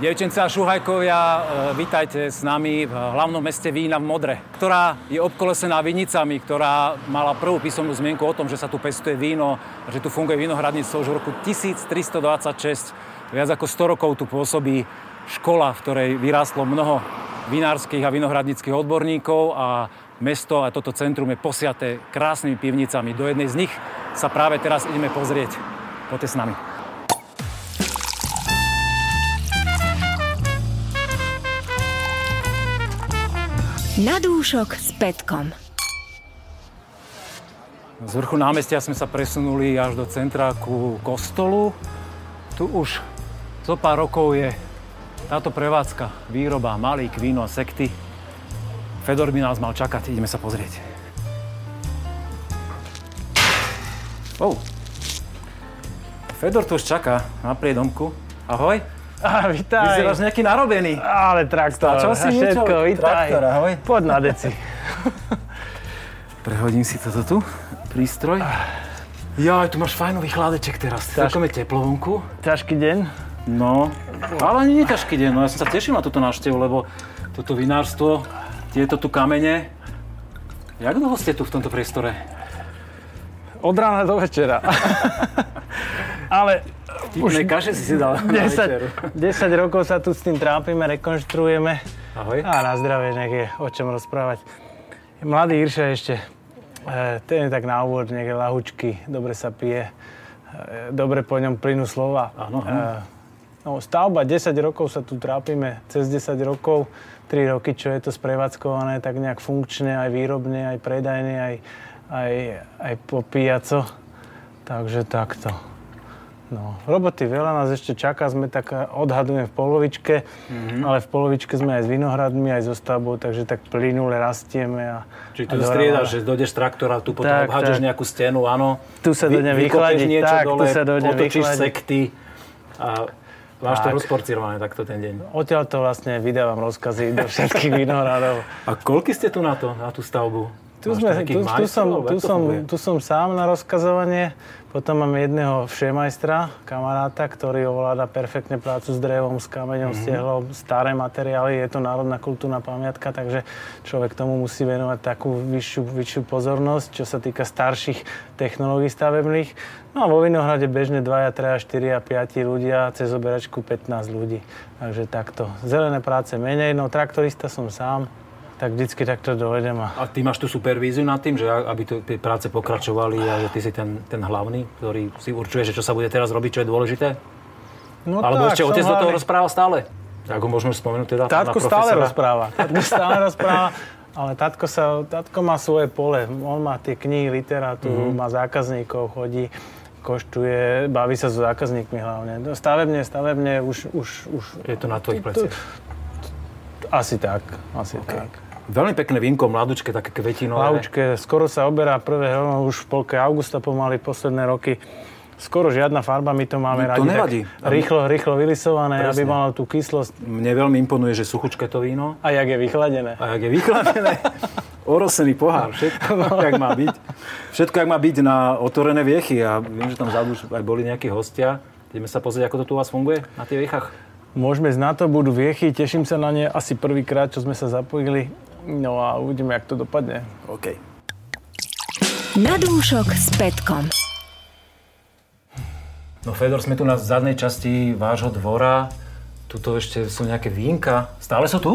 Devčenci a šuhajkovia, e, vítajte s nami v hlavnom meste vína v Modre, ktorá je obkolesená vinicami, ktorá mala prvú písomnú zmienku o tom, že sa tu pestuje víno že tu funguje vinohradníctvo už v roku 1326. Viac ako 100 rokov tu pôsobí škola, v ktorej vyrástlo mnoho vinárskych a vinohradníckých odborníkov a mesto a toto centrum je posiaté krásnymi pivnicami. Do jednej z nich sa práve teraz ideme pozrieť. Poďte s nami. Na dúšok s Petkom. Z vrchu námestia sme sa presunuli až do centra ku kostolu. Tu už zo pár rokov je táto prevádzka, výroba, malík, víno a sekty. Fedor by nás mal čakať, ideme sa pozrieť. Oh. Fedor tu už čaká na priedomku. Ahoj. Á, vitaj. Vyzeráš nejaký narobený. Ale traktor. Stačal si a niečo? všetko, vitaj. Traktor, ahoj. Poď na deci. Prehodím si toto tu, prístroj. Ja, tu máš fajnový chladeček teraz. Ťaž- Celkom je teplo vonku. Ťažký deň. No, ale ani nie ťažký deň. No ja sa tešil na túto návštevu, lebo toto vinárstvo, tieto tu kamene. Jak dlho ste tu v tomto priestore? Od rána do večera. Ale Tipnej kaše si si dal na večeru. 10, 10 rokov sa tu s tým trápime, rekonštruujeme. Ahoj. A na zdravie nech je o čom rozprávať. Mladý Irša ešte, e, ten je tak na úvod, nejaké lahučky, dobre sa pije, e, dobre po ňom plynú slova. Áno. E, no, stavba, 10 rokov sa tu trápime, cez 10 rokov, 3 roky, čo je to sprevádzkované, tak nejak funkčne, aj výrobne, aj predajne, aj, aj, aj popíjaco. Takže takto. No, roboty veľa nás ešte čaká, sme tak eh, odhadujeme v polovičke, mm-hmm. ale v polovičke sme aj s vinohradmi, aj so stavbou, takže tak plynule rastieme. A, Čiže tu striedaš, že dojdeš traktora, tu potom Tak, obhádžeš tak. nejakú stenu, áno. Tu sa dojde vykopeš vychladiť, niečo tak, tu dole, sa dojde otočíš vychladiť. sekty a máš to Tak. rozporcirované takto ten deň. Odtiaľ to vlastne vydávam rozkazy do všetkých vinohradov. A koľky ste tu na to, na tú stavbu? Tu, Máš sme, tu, tu, majstrov, som, tu, som, funguje? tu som sám na rozkazovanie, potom mám jedného všemajstra, kamaráta, ktorý ovláda perfektne prácu s drevom, s kameňom, Mhm. mm-hmm. s tehlom, staré materiály, je to národná kultúrna pamiatka, takže človek tomu musí venovať takú vyššiu, vyššiu pozornosť, čo sa týka starších technológií stavebných. No a vo Vinohrade bežne 2, 3, 4 a 5 ľudia, cez oberačku 15 ľudí. Takže takto. Zelené práce menej, no traktorista som sám, tak vždycky takto dovedem a A ty máš tú supervíziu nad tým, že aby tu tie práce pokračovali a že ty si ten, ten hlavný, ktorý si určuje, že čo sa bude teraz robiť, čo je dôležité? No Alebo ešte som otec do toho hlavný. rozpráva stále? Ako môžeme spomenúť teda? Tátko pána stále rozpráva. Tátko stále rozpráva, ale tátko, sa, tátko má svoje pole. On má tie knihy, literatúru, Mhm. má zákazníkov, chodí, koštuje, baví sa so zákazníkmi hlavne. No, Stavebne, stavebne už, už, už Je to na tvojich pleciach. asi tak, asi okay. tak. Veľmi pekné vínko, mladučké, také kvetinové. Laučke, skoro sa oberá prvé hrno, už v polke augusta pomaly, posledné roky. Skoro žiadna farba, my to máme No, to radi. nevadí. Tak rýchlo, rýchlo vylisované, aby Presne. malo tú kyslosť. Mne veľmi imponuje, že suchučké to víno. A jak je vychladené. A jak je vychladené, orosený pohár, všetko, jak má byť. Všetko, jak má byť na otvorené viechy. A viem, že tam vzadu aj boli nejakí hostia. Ideme sa pozrieť, ako to tu u vás funguje na tých viechach. Môžeme na to, budú viechy, teším sa na ne asi prvýkrát, čo sme sa zapojili. No a uvidíme, jak to dopadne. OK. Na dúšok s Petkom. No Fedor, sme tu na zadnej časti vášho dvora. Tuto ešte sú nejaké vínka. Stále sú tu?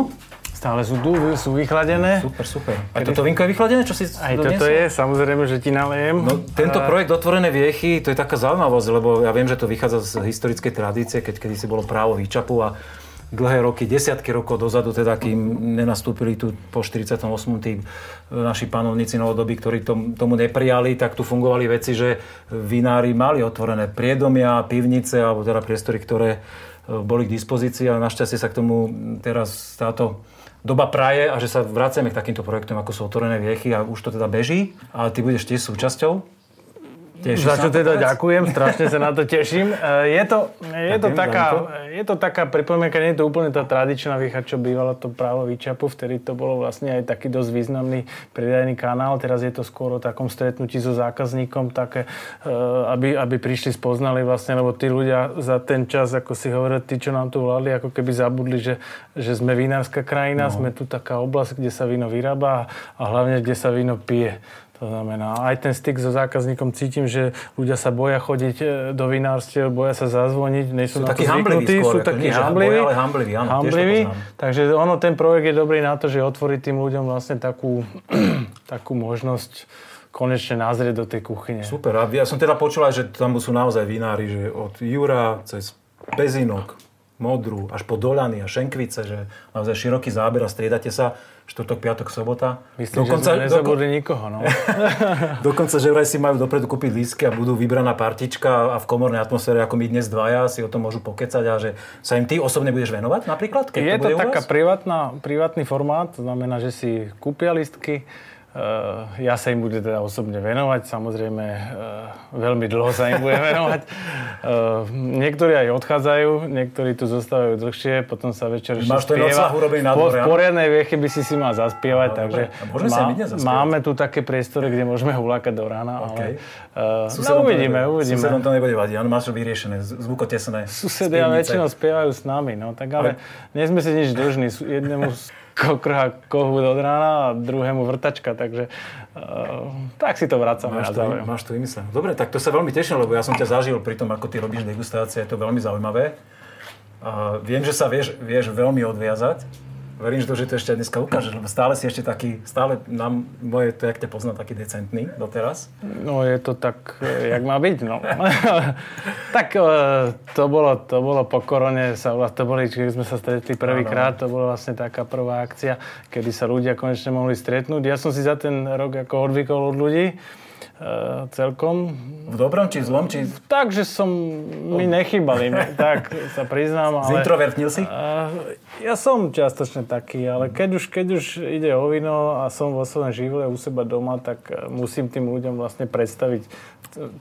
Stále sú tu, sú vychladené. Super, super. Aj toto vínko je vychladené, čo si Aj doniesol? toto je, samozrejme, že ti nalejem. No, tento A- projekt Otvorené viechy, to je taká zaujímavosť, lebo ja viem, že to vychádza z historickej tradície, keď kedy si bolo právo výčapu a dlhé roky, desiatky rokov dozadu, teda kým nenastúpili tu po 48. tí naši panovníci novodobí, ktorí tom, tomu neprijali, tak tu fungovali veci, že vinári mali otvorené priedomia, pivnice, alebo teda priestory, ktoré e, boli k dispozícii a našťastie sa k tomu teraz táto doba praje a že sa vraciame k takýmto projektom, ako sú otvorené viechy a už to teda beží. A ty budeš tiež súčasťou Teším Za čo teda povedz. ďakujem, strašne sa na to teším. E, Je to, je to, taká, je to taká pripomienka, nie je to úplne tá tradičná výcha, čo bývala to právo výčapu, vtedy to bolo vlastne aj taký dosť významný predajný kanál, teraz je to skôr o takom stretnutí so zákazníkom, také, e, aby, aby prišli, spoznali vlastne, lebo tí ľudia za ten čas, ako si hovoril, tí, čo nám tu vládli, ako keby zabudli, že, že sme vinárska krajina, no. sme tu taká oblasť, kde sa víno vyrába a hlavne, kde sa víno pije. To znamená, aj ten styk so zákazníkom cítim, že ľudia sa boja chodiť e, do vinárstiev, boja sa zazvoniť, nie sú, Sú na to zvyknutí, skôr, sú takí hambliví. boja, ale hambliví, áno, hambliví. Takže ono, ten projekt je dobrý na to, že otvorí tým ľuďom vlastne takú, takú možnosť konečne nazrieť do tej kuchyne. Super. A ja som teda počul aj, že tam sú naozaj vinári, že od Jura cez Pezinok, Modru, až po Dolany a Šenkvice, že naozaj široký záber a striedate sa štvrtok, piatok, sobota. Myslím, že sme nezabudli nikoho. No. Dokonca, že vraj si majú dopredu kúpiť lístky a budú vybraná partička a v komornej atmosfére, ako my dnes dvaja, si o tom môžu pokecať a že sa im ty osobne budeš venovať napríklad? Keď Je to, to taká privátna, privátny formát, to znamená, že si kúpia listky, Uh, ja sa im budem teda osobne venovať, samozrejme uh, veľmi dlho sa im budem venovať. Uh, niektorí aj odchádzajú, niektorí tu zostávajú dlhšie, potom sa večer ešte Máš spieva. odsah urobený na Po- dvore, V áno? poriadnej vieche by si si mal zaspievať, No, takže zaspievať? máme tu také priestory, kde môžeme hulákať do rána, ale uh, no, Susedom to uvidíme, uvidíme. Susedom to nebude vadiť, áno, máš vyriešené, zvukotesné. Susedia väčšinou spievajú s nami, no tak ale nie sme si nič dlžní. Jednému kokrha kohút od rána a druhému vrtačka, takže uh, tak si to vracame Máš to, záujem. máš to vymyslené. Dobre, tak to sa veľmi teším, lebo ja som ťa zažil pri tom, ako ty robíš degustácie, je to veľmi zaujímavé. A viem, že sa vieš, vieš veľmi odviazať. Verím, že to, že to ešte dneska ukážeš, lebo stále si ešte taký, stále nám, moje, to, jak ťa poznám, taký decentný doteraz. No je to tak, eh, jak má byť, no. tak eh, to bolo, to bolo po korone, sa, to boli, keď sme sa stretli prvýkrát, to bola vlastne taká prvá akcia, kedy sa ľudia konečne mohli stretnúť. Ja som si za ten rok ako odvykol od ľudí, eh, celkom. V dobrom či zlom, či Takže som, mi nechýbali, tak sa priznám, ale... zintrovertnil si? A ja som čiastočne taký, ale keď už, keď už ide o víno a som vo svojom živle u seba doma, tak e, musím tým ľuďom vlastne predstaviť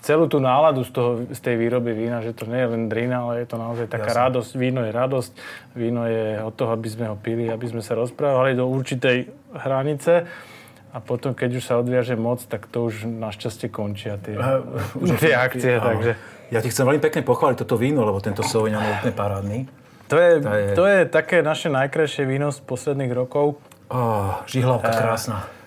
celú tú náladu z, toho, z tej výroby vína, že to nie je len drina, ale je to naozaj taká Jasne. radosť. Víno je radosť, víno je od toho, aby sme ho pili, aby sme sa rozprávali do určitej hranice. A potom, keď už sa odviaže moc, tak to už našťastie končia tie, tie akcie. Áno. Takže Ja ti chcem veľmi pekne pochváliť toto víno, lebo tento Sauvignon je úplne parádny. to je, To je- to je také naše najkrajšie víno z posledných rokov. Oh, žihlavka krásna. Uh,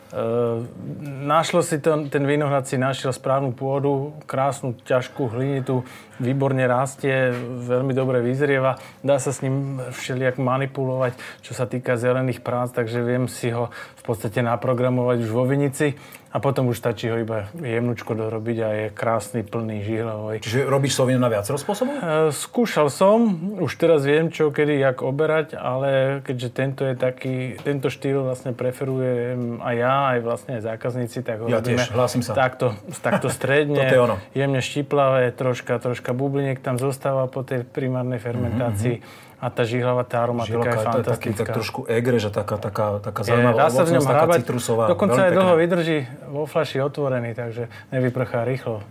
našlo si to, ten vinohrad si našiel správnu pôdu, krásnu, ťažkú hlinitú, výborne rastie, veľmi dobre vyzrieva. Dá sa s ním všelijak manipulovať, čo sa týka zelených prác, takže viem si ho v podstate naprogramovať už vo vinici a potom už stačí ho iba jemnučko dorobiť a je krásny, plný žihlavový. Čiže robíš Sauvignon na viacero spôsobov? E, Skúšal som, už teraz viem, čo, kedy, jak oberať, ale keďže tento je taký, tento štýl vlastne preferujem aj ja, aj vlastne aj zákazníci, tak ho Ja robíme tiež, hlásim sa. takto, takto stredne, Toto je ono. jemne štiplavé, troška, troška bubliniek tam zostáva po tej primárnej fermentácii a tá žihlava, tá aromatika Žilka, je je taký, tak fantastická. trošku egre, že taká, taká, taká Je, zaujímavá dá sa v ňom ovocnosť, taká hrábať, citrusová. dokonca aj dlho vydrží vo fľaši otvorený, takže nevyprchá rýchlo.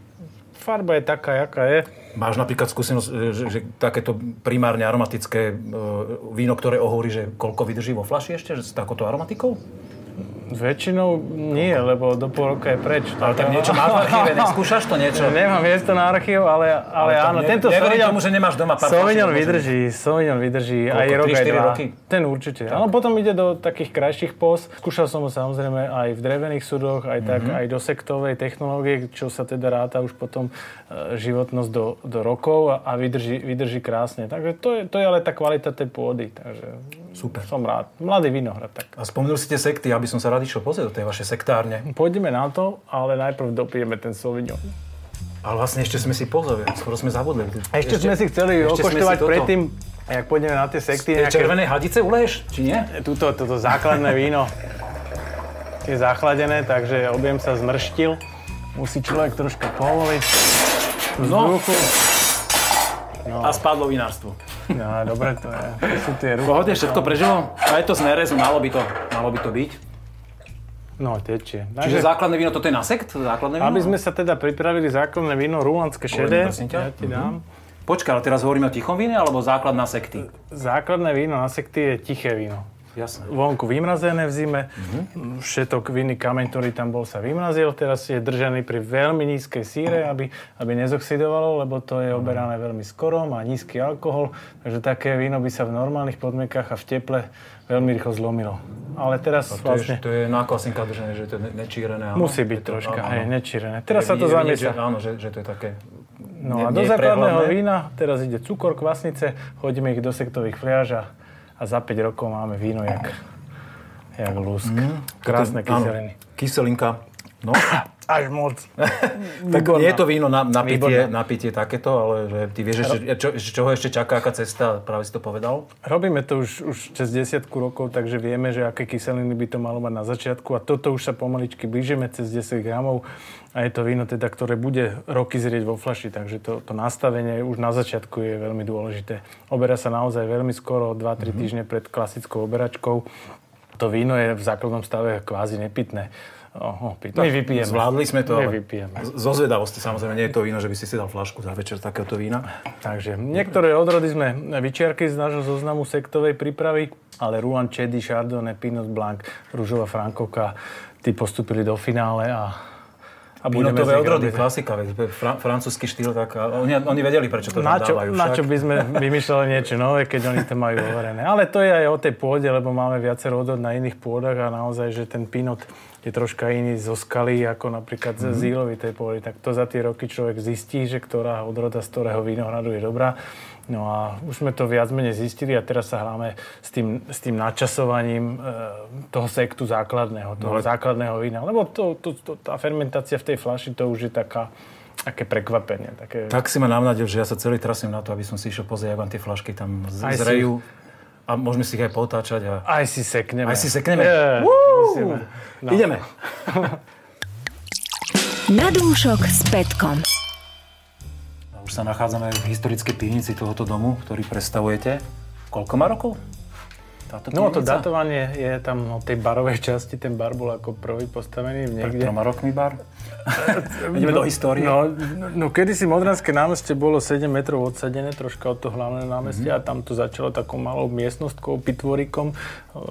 Farba je taká, jaká je. Máš napríklad skúsenosť, že, že takéto primárne aromatické e, víno, ktoré ohorí, že koľko vydrží vo fľaši ešte, že s takouto aromatikou? Väčšinou nie, lebo do pol roka je preč. Ale tak niečo máš v archíve, neskúšaš to niečo? Nemám miesto na archív, ale, ale, to áno, ne- tento Sauvignon, tomu, že nemáš doma pár Sauvignon vydrží, Sauvignon vydrží Koľko, aj rok, tri, aj štyri dva. roky? Ten určite. Áno, potom ide do takých krajších pos. Skúšal som ho samozrejme aj v drevených sudoch, aj tak, Mhm. aj do sektovej technológie, čo sa teda ráta už potom e, životnosť do, do rokov a, a vydrží, vydrží krásne. Takže to je, to je ale tá kvalita tej pôdy. Takže Super. som rád. Mladý vinohrad, tak. A spomenul si tie sekty, aby som sa rád išiel pozrieť do tej vašej sektárne. Pôjdeme na to, ale najprv dopijeme ten Sauvignon. Ale vlastne ešte sme si pozreli, skoro sme zabudli. A ešte, sme si chceli ešte okoštovať si toto- predtým, jak pôjdeme na tie sekty. Tie červené hadice uleješ, či nie? Tuto, toto základné víno je zachladené, takže objem sa zmrštil. Musí človek troška povoliť. No. Vzduchu. A spadlo vinárstvo. No, dobre, to, je, to sú tie ruky. Pohodne, všetko prežilo? A je to z nerezu, malo by to, malo by to byť. No, tečie. Čiže základné víno, toto je na sekt? Základné víno? Aby sme sa teda pripravili základné víno, rulandské šedé, ja ti dám. Počkaj, ale teraz hovoríme o tichom víne alebo základ na sekty? Základné víno na sekty je tiché víno. Jasné. Vonku vymrazené v zime, všetok vinný kameň, ktorý tam bol, sa vymrazil. Teraz je držaný pri veľmi nízkej síre, aby, aby nezoxidovalo, lebo to je oberané veľmi skoro, má nízky alkohol, takže také víno by sa v normálnych podmienkach a v teple veľmi rýchlo zlomilo. Ale teraz To je, vlastne to je na klasinka držané, že to je nečírené. áno? musí byť Je to- troška, áno, hej, nečírené. Teraz Je sa to zamiesa. že- Áno, že, že to je také... No a do základného vína teraz ide cukor, kvasnice, hodíme ich do sektových fliaž a, a za 5 rokov máme víno jak, jak lúsk. Krásne Áno, kyseliny. Kyselinka. No, Až moc. tak nie je to víno na, na, pitie, na pitie takéto, ale že ty vieš, ešte, čo, ešte- čo ho ešte čaká, aká cesta, práve si to povedal. Robíme to už, už cez desiatku rokov, takže vieme, že aké kyseliny by to malo mať na začiatku a toto už sa pomaličky blížime cez 10 gramov a je to víno teda, ktoré bude roky zrieť vo flaši, takže to, to nastavenie už na začiatku je veľmi dôležité. Oberá sa naozaj veľmi skoro, 2-3 mm-hmm. týždne pred klasickou oberačkou. To víno je v základnom stave kvázi nepitné. Oho, my vypijeme. Zvládli sme to, My ale vypijeme. zo zvedavosti samozrejme, nie je to víno, že by si si dal flašku za večer takéhoto vína. Takže niektoré odrody sme vyčiarkli z nášho zoznamu sektovej prípravy, ale Rouen, Chedy, Chardonnay, Pinot Blanc, Rúžová Frankovka, tí postupili do finále a, a nich odrody, klasika, fra, francúzsky štýl, tak oni, oni vedeli, prečo to Na tam čo, dávajú na však. čo by sme vymýšľali niečo nové, keď oni to majú overené. Ale to je aj o tej pôde, lebo máme viacero odrod na iných pôdach a naozaj, že ten Pinot je troška iný zo skaly, ako napríklad Mhm. mm-hmm. z zílovitej pôdy. Tak to za tie roky človek zistí, že ktorá odroda z ktorého vínohradu je dobrá. No a už sme to viac menej zistili a teraz sa hráme s tým, s tým načasovaním e, toho sektu základného, toho No ale- základného vína. Lebo to, to, to, tá fermentácia v tej flaši, to už je taká, také prekvapenie. Také, Tak si ma navnadil, že ja sa celý trasím na to, aby som si išiel pozrieť, ako vám tie flašky tam si- zrejú. A môžeme si ich aj potáčať. A... Aj si sekneme. Aj si sekneme? Musíme. No. Ideme. Na dúšok s Petkom. Už sa nachádzame v historickej pivnici tohoto domu, ktorý predstavujete. Koľko má rokov? Táto No to datovanie je tam od tej barovej časti, ten bar bol ako prvý postavený Pred niekde. troma rokmi bar. Ideme do histórie. No, no kedysi Modranské námestie bolo 7 metrov odsadené, troška od toho hlavného námestia Mhm. a tam to začalo takou malou miestnostkou, pitvorikom, e,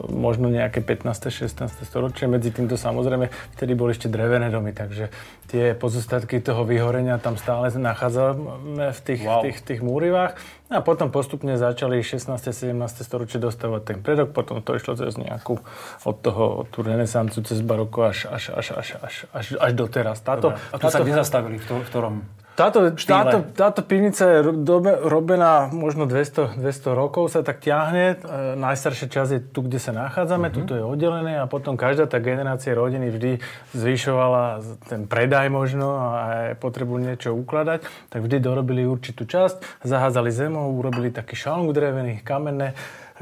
možno nejaké 15. 16. storočie. Medzi týmto samozrejme vtedy boli ešte drevené domy, takže tie pozostatky toho vyhorenia tam stále nachádzame v tých, Wow. tých, tých múrivách. A potom postupne začali 16. 17. storočie dostávať ten predok, potom to išlo cez nejakú od toho, od tú renesancu, cez baroko až, až, až, až, až, až, až doteraz. Táto, A tu sa kde zastavili? V, to, v ktorom? Táto, štýle? táto, táto pivnica je dobe, robená možno 200, 200 rokov, sa tak ťahne. E, najstaršia časť je tu, kde sa nachádzame, mm-hmm. tuto je oddelené a potom každá tá generácia rodiny vždy zvyšovala ten predaj možno a aj potrebu niečo ukladať, tak vždy dorobili určitú časť, zahádzali zemou, urobili taký šalunk drevený, kamenné,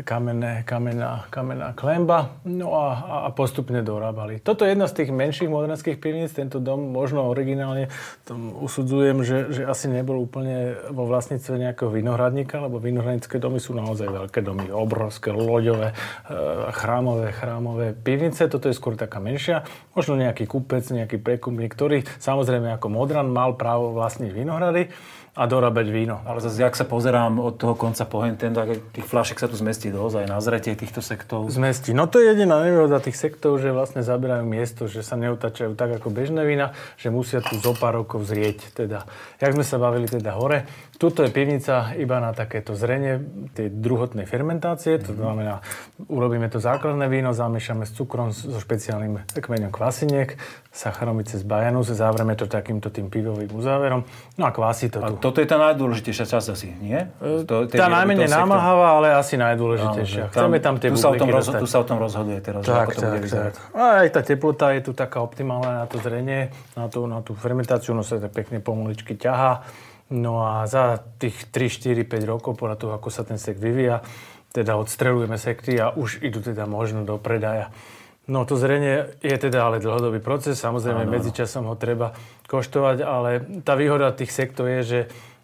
kamenné, kamenná, kamenná klemba, no a, a- postupne dorábali. Toto je jedna z tých menších modernských pivníc, tento dom možno originálne tom usudzujem, že, že asi nebol úplne vo vlastníctve nejakého vinohradníka, lebo vinohradnícke domy sú naozaj veľké domy, obrovské, loďové, e, chrámové, chrámové pivnice, toto je skôr taká menšia, možno nejaký kupec, nejaký prekupník, ktorý samozrejme ako Modran mal právo vlastniť vinohrady a dorábať víno. Ale zase, ak sa pozerám od toho konca po henten, tak tých flašek sa tu zmestí dosť aj na zretie týchto sektov. Zmestí. No to je jediná nevýhoda tých sektov, že vlastne zaberajú miesto, že sa neutačajú tak ako bežné vína, že musia tu zo pár rokov zrieť. Teda, jak sme sa bavili teda hore, tuto je pivnica iba na takéto zrenie tej druhotnej fermentácie, to znamená, urobíme to základné víno, zamiešame s cukrom, so špeciálnym kmeňom kvasiniek, sacharomice z bajanus, zavreme to takýmto tým pivovým uzáverom, no a kvasí to tu. Toto je tá najdôležitejšia časť asi, nie? To, tej Tá najmenej námahavá, ale asi najdôležitejšia. že Chceme tam tie tu sa, o tom rozho- tu sa o tom rozhoduje teraz, Tak, ako to bude tak, vyzerať. tak. A aj tá teplota je tu taká optimálna na to zrenie, na tú, na tú fermentáciu, no sa tak pekne pomaličky ťahá. No a za tých 3, 4, 5 rokov, podľa toho, ako sa ten sekt vyvíja, teda odstrelujeme sekty a už idú teda možno do predaja. No to zrenie je teda ale dlhodobý proces, samozrejme medzičasom ho treba koštovať, ale tá výhoda tých sektov je, že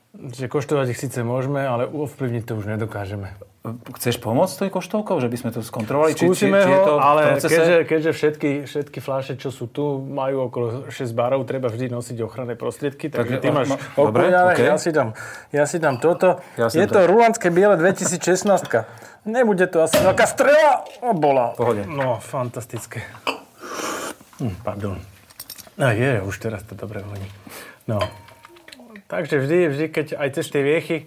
Že koštovať ich síce môžeme, ale ovplyvniť to už nedokážeme. Chceš pomôcť s tou koštovkou, že by sme to skontrolovali? Skúsime či, či, či to ho, ale keďže, keďže všetky, všetky fľaše, čo sú tu, majú okolo 6 barov, treba vždy nosiť ochranné prostriedky, takže Tak, ty máš okuliare, okej. ja, si dám, ja si dám toto. Ja je dám to rulandské biele 2016. Nebude to asi veľká strela. O, bola. Pohode. No, fantastické. Hm, pardon. No je, už teraz to dobre voní. No. Takže vždy, vždy, keď aj cez tie viechy,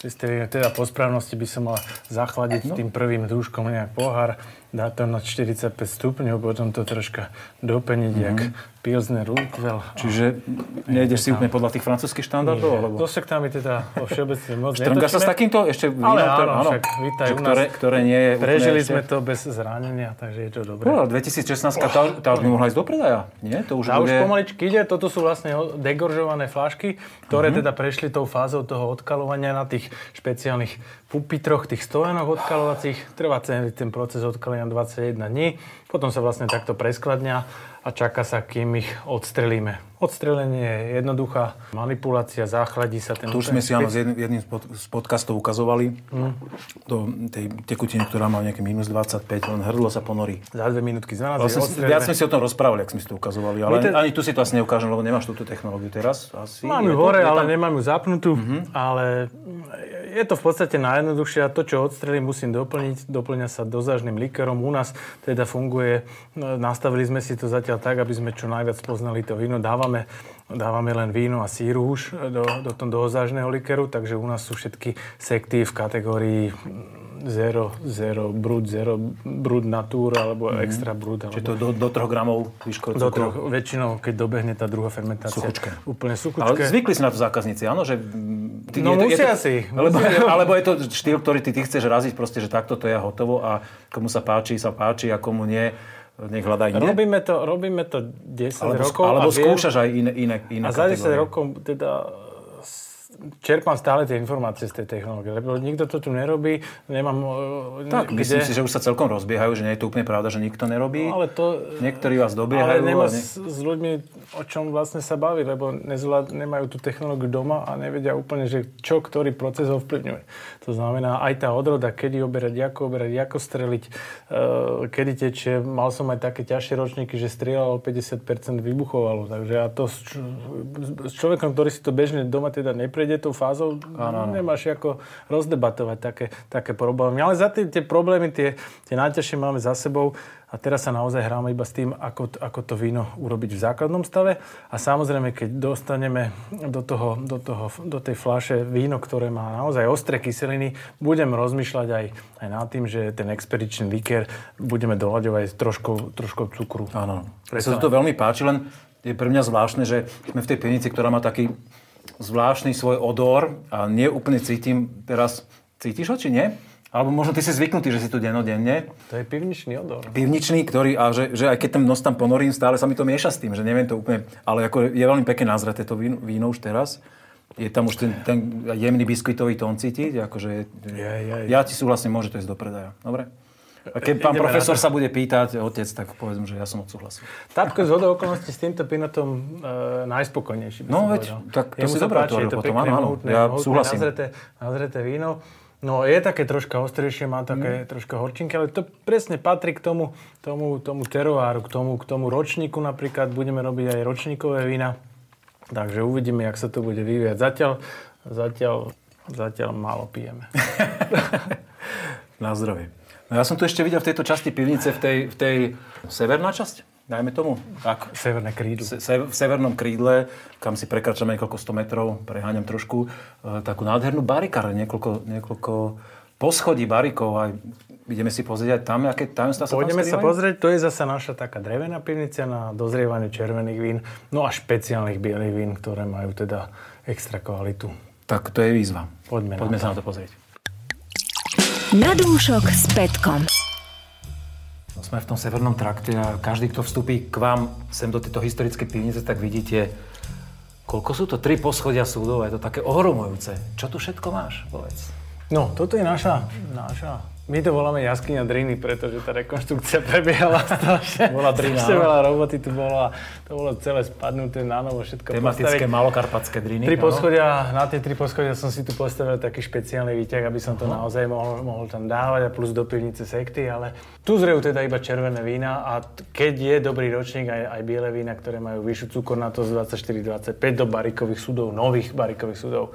tie, teda po správnosti by som mal zachladiť no. tým prvým dúškom nejak pohár, dať to na 45 stupňov, potom to troška dopeniť, mm-hmm. jak Pilsner Urquell. Čiže nejdeš si úplne podľa tých francúzskych štandardov? Alebo... To sa k nám teda vo všeobecne moc Trnga sa s takýmto ešte? Ale ktoré- áno, však vítaj že u nás. ktoré, ktoré nie je Prežili ešte- sme to bez zranenia, takže je to dobré. No, ale 2016 tá, tá už by mohla ísť do predaja, nie? To už Tá už bude... pomaličky ide, toto sú vlastne degoržované flašky, ktoré Mhm. teda prešli tou fázou toho odkalovania na tých špeciálnych pupitroch, tých stojanoch odkalovacích. Trvá ten proces odkalenia 21 dní, potom sa vlastne takto preskladňa a čaká sa, kým ich odstrelíme. Odstrelenie je jednoduchá manipulácia, záchladí sa ten... Tu už sme si áno, jedným, jedným z, pod, z podcastov ukazovali Mhm. do tej tekutiny, ktorá má nejaké minus 25, len hrdlo sa ponorí. Za dve minútky z nás Vlastne, viac sme si o tom rozprávali, ak sme si to ukazovali, ale My te- ani tu si to asi neukážem, lebo nemáš túto technológiu teraz. Asi. Mám ju hore, ale tam- nemám ju zapnutú, ale je to v podstate najjednoduchšie a to, čo odstrelím, musím doplniť. Doplňa sa dozážnym likerom. U nás teda funguje, no, nastavili sme si to zatiaľ tak, aby sme čo najviac poznali to víno. Dávame, dávame len víno a síru už do, do toho dozážneho likeru, takže u nás sú všetky sekty v kategórii zero, zero, brut, zero, brut natur alebo extra brut. Alebo Čiže to do, do 3 gramov výškov do troch, väčšinou, keď dobehne tá druhá fermentácia. Suchučké. Úplne Ale suchučké. zvykli si na to zákazníci, áno? Že, mm, No musia si, Alebo, alebo je to štýl, ktorý ty, ty chceš raziť, proste, že takto to je hotovo a komu sa páči, sa páči a komu nie, nech hľadá inde. Robíme to, robíme to 10 alebo, rokov. alebo viem- skúšaš aj iné, iné, iné A za 10 kategórie. rokov teda čerpám stále tie informácie z tej technológie, lebo nikto to tu nerobí, nemám... e, Tak, kde, myslím si, že už sa celkom rozbiehajú, že nie je to úplne pravda, že nikto nerobí. No, ale to... Niektorí vás dobiehajú. Ale nemá a nie- s, s ľuďmi o čom vlastne sa baví, lebo nezvlád, nemajú tú technológiu doma a nevedia úplne, že čo ktorý proces ovplyvňuje. To znamená aj tá odroda, kedy oberať, ako oberať, ako streliť, e, kedy tečie. Mal som aj také ťažšie ročníky, že strieľalo 50% vybuchovalo. Takže a to s, č- s človekom, ktorý si to bežne doma teda neprejde tou fázou, nemáš ako rozdebatovať také, také problémy. Ale za tie, tie problémy, tie, tie najťažšie máme za sebou a teraz sa naozaj hráme iba s tým, ako, ako to víno urobiť v základnom stave. A samozrejme, keď dostaneme do, toho, do, toho, do tej fľaše víno, ktoré má naozaj ostré kyseliny, budem rozmýšľať aj, aj nad tým, že ten expedičný likér budeme doľaďovať troškou, troškou cukru. Áno. Mne sa to veľmi páči, len je pre mňa zvláštne, že sme v tej pivnici, ktorá má taký zvláštny svoj odor a nie úplne cítim teraz... Cítiš ho, či nie? Alebo možno ty si zvyknutý, že si tu dennodenne. To je pivničný odor. Pivničný, ktorý, a že, že aj keď ten nos tam ponorím, stále sa mi to mieša s tým, že neviem to úplne... Ale ako je veľmi pekne nazreté to víno, víno už teraz. Je tam už ten, ten jemný biskvitový tón cítiť. Akože, Je, je. Ja ti súhlasím, môže to ísť do predaja. Dobre? A keď pán profesor sa bude pýtať, otec, tak povedzme, že ja som odsúhlasil. Z hodou okolností s týmto pinotom e, najspokojnejší. No veď, povedal. tak to Jemu si sa dobre páči, je to potom, áno, áno. Ja súhlasím. Nazreté, nazreté víno. No je také troška ostrejšie, má také troška horčinky, ale to presne patrí k tomu, tomu, tomu terováru, k tomu, k tomu ročníku napríklad. Budeme robiť aj ročníkové vína. Takže uvidíme, jak sa to bude vyvíjať. Zatiaľ, zatiaľ, zatiaľ málo pijeme. Na zdravie. No ja som tu ešte videl v tejto časti pivnice, v tej, v tej severná časť, dajme tomu. Tak, Severné krídlo. se, se, v severnom krídle, kam si prekračame niekoľko 100 metrov, preháňam trošku, e, takú nádhernú barikáre, niekoľko, niekoľko poschodí barikov. Aj ideme si pozrieť aj tam, aké tajomstvá sa Pôjdeme tam sa pozrieť, to je zase naša taká drevená pivnica na dozrievanie červených vín, no a špeciálnych bielých vín, ktoré majú teda extra kvalitu. Tak to je výzva. Poďme na Poďme to. sa na to pozrieť. Na dúšok s Petkom. No, Sme v tom severnom trakte a každý, kto vstúpi k vám sem do tejto historickej pivnice, tak vidíte, koľko sú to tri poschodia súdov. Je to také ohromujúce. Čo tu všetko máš, povedz? No, toto je naša, naša My to voláme jaskyňa Driny, pretože tá rekonštrukcia prebiehala strašne. Bola Drina, strašne veľa roboty tu bolo a to bolo celé spadnuté na novo všetko Tematické postaviť. malokarpatské driny. Tri poschodia, na tie tri poschodia som si tu postavil taký špeciálny výťah, aby som to naozaj mohol, mohol tam dávať a plus do pivnice sekty, ale tu zrejú teda iba červené vína a keď je dobrý ročník aj, aj biele vína, ktoré majú vyššiu cukornatosť 24-25 do barikových sudov, nových barikových sudov.